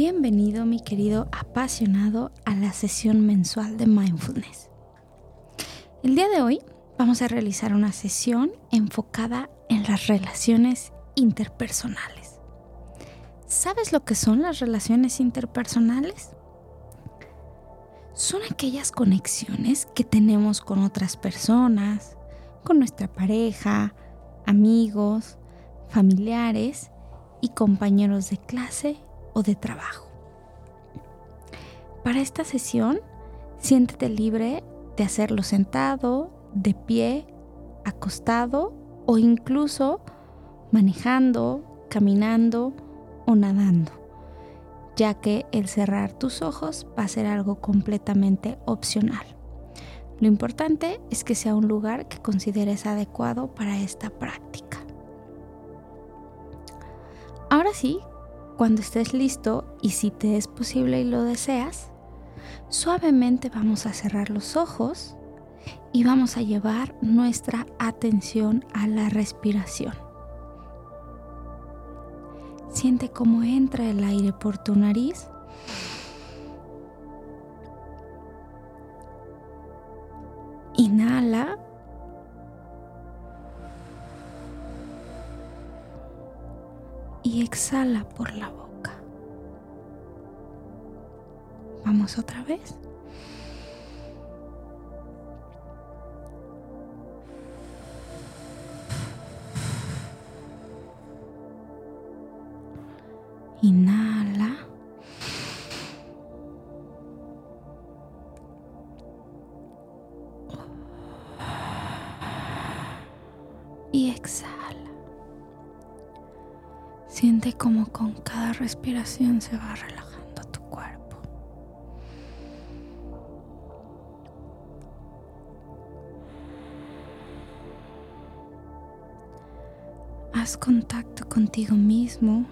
Bienvenido mi querido apasionado a la sesión mensual de mindfulness. El día de hoy vamos a realizar una sesión enfocada en las relaciones interpersonales. ¿Sabes lo que son las relaciones interpersonales? Son aquellas conexiones que tenemos con otras personas, con nuestra pareja, amigos, familiares y compañeros de clase o de trabajo. Para esta sesión, siéntete libre de hacerlo sentado, de pie, acostado o incluso manejando, caminando o nadando, ya que el cerrar tus ojos va a ser algo completamente opcional. Lo importante es que sea un lugar que consideres adecuado para esta práctica. Ahora sí, cuando estés listo y si te es posible y lo deseas, suavemente vamos a cerrar los ojos y vamos a llevar nuestra atención a la respiración. Siente cómo entra el aire por tu nariz Inhala. Exhala por la boca. Vamos otra vez. Inhala. y exhala. Siente como con cada respiración se va relajando tu cuerpo. Haz contacto contigo mismo.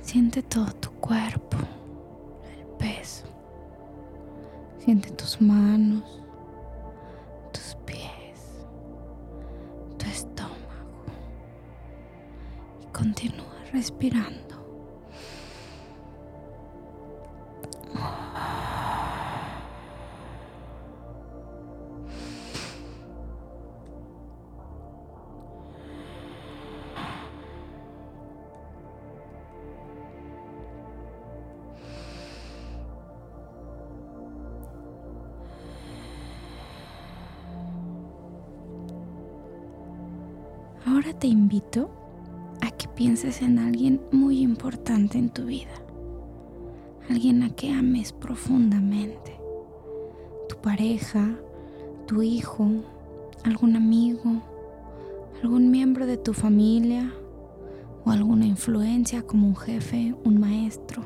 Siente todo tu cuerpo, el peso. Siente tus manos, Continúa respirando. Ahora te invito pienses en alguien muy importante en tu vida, alguien a que ames profundamente, tu pareja, tu hijo, algún amigo, algún miembro de tu familia o alguna influencia como un jefe, un maestro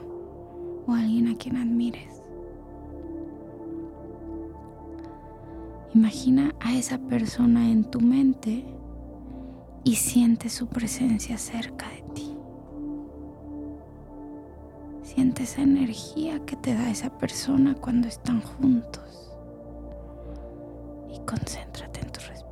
o alguien a quien admires. Imagina a esa persona en tu mente y siente su presencia cerca de ti. Siente esa energía que te da esa persona cuando están juntos y concéntrate en tu respiración.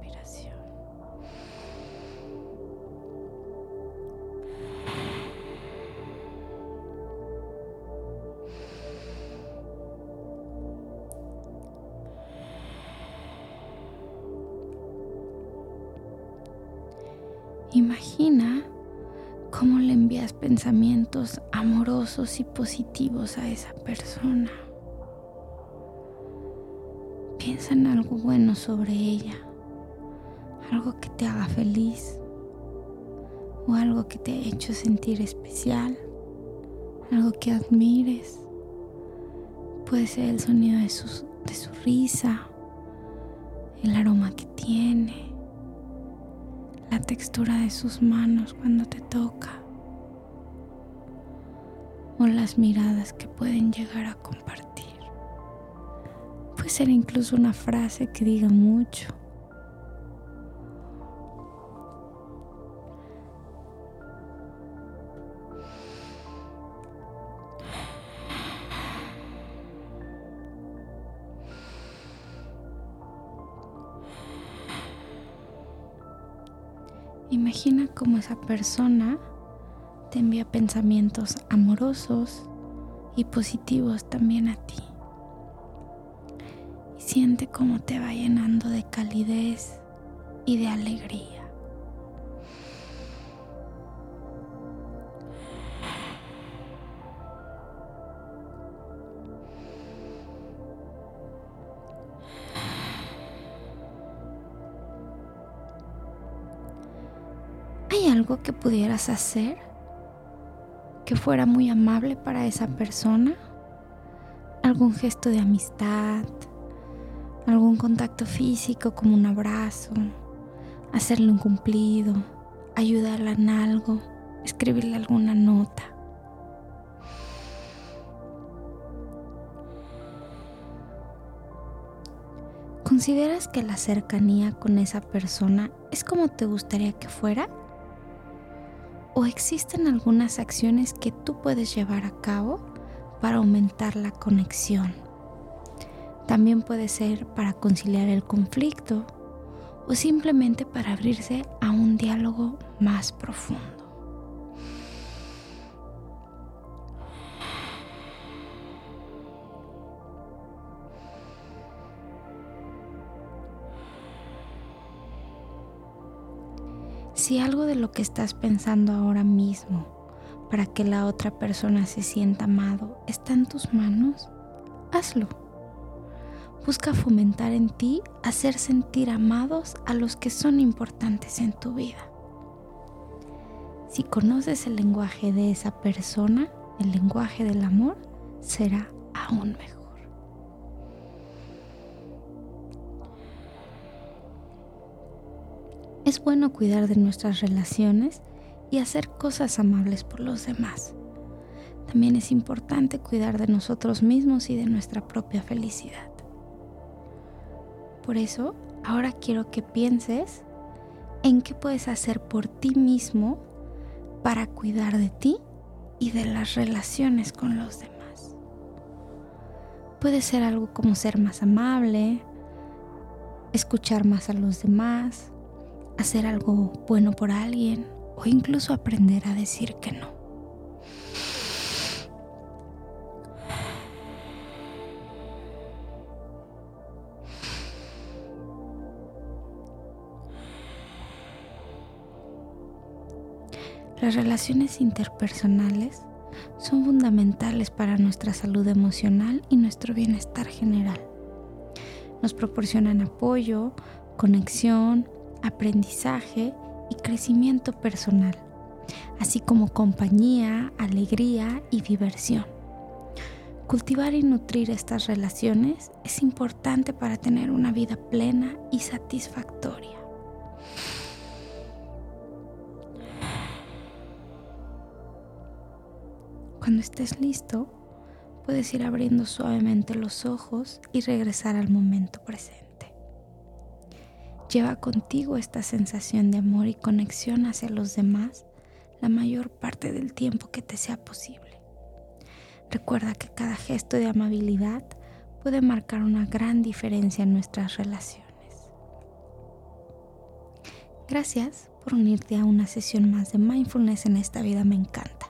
Imagina cómo le envías pensamientos amorosos y positivos a esa persona. Piensa en algo bueno sobre ella, algo que te haga feliz o algo que te ha hecho sentir especial, algo que admires. Puede ser el sonido de su, de su risa, el aroma que tiene la textura de sus manos cuando te toca o las miradas que pueden llegar a compartir. Puede ser incluso una frase que diga mucho Imagina cómo esa persona te envía pensamientos amorosos y positivos también a ti. Y siente cómo te va llenando de calidez y de alegría. Algo que pudieras hacer que fuera muy amable para esa persona? ¿Algún gesto de amistad? ¿Algún contacto físico como un abrazo? ¿Hacerle un cumplido? ¿Ayudarla en algo? ¿Escribirle alguna nota? ¿Consideras que la cercanía con esa persona es como te gustaría que fuera? O existen algunas acciones que tú puedes llevar a cabo para aumentar la conexión. También puede ser para conciliar el conflicto o simplemente para abrirse a un diálogo más profundo. Si algo de lo que estás pensando ahora mismo para que la otra persona se sienta amado está en tus manos, hazlo. Busca fomentar en ti hacer sentir amados a los que son importantes en tu vida. Si conoces el lenguaje de esa persona, el lenguaje del amor, será aún mejor. Es bueno cuidar de nuestras relaciones y hacer cosas amables por los demás. También es importante cuidar de nosotros mismos y de nuestra propia felicidad. Por eso, ahora quiero que pienses en qué puedes hacer por ti mismo para cuidar de ti y de las relaciones con los demás. Puede ser algo como ser más amable, escuchar más a los demás, hacer algo bueno por alguien o incluso aprender a decir que no. Las relaciones interpersonales son fundamentales para nuestra salud emocional y nuestro bienestar general. Nos proporcionan apoyo, conexión, aprendizaje y crecimiento personal, así como compañía, alegría y diversión. Cultivar y nutrir estas relaciones es importante para tener una vida plena y satisfactoria. Cuando estés listo, puedes ir abriendo suavemente los ojos y regresar al momento presente. Lleva contigo esta sensación de amor y conexión hacia los demás la mayor parte del tiempo que te sea posible. Recuerda que cada gesto de amabilidad puede marcar una gran diferencia en nuestras relaciones. Gracias por unirte a una sesión más de mindfulness en esta vida me encanta.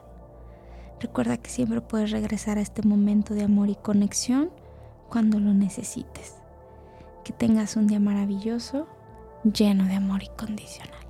Recuerda que siempre puedes regresar a este momento de amor y conexión cuando lo necesites. Que tengas un día maravilloso lleno de amor incondicional.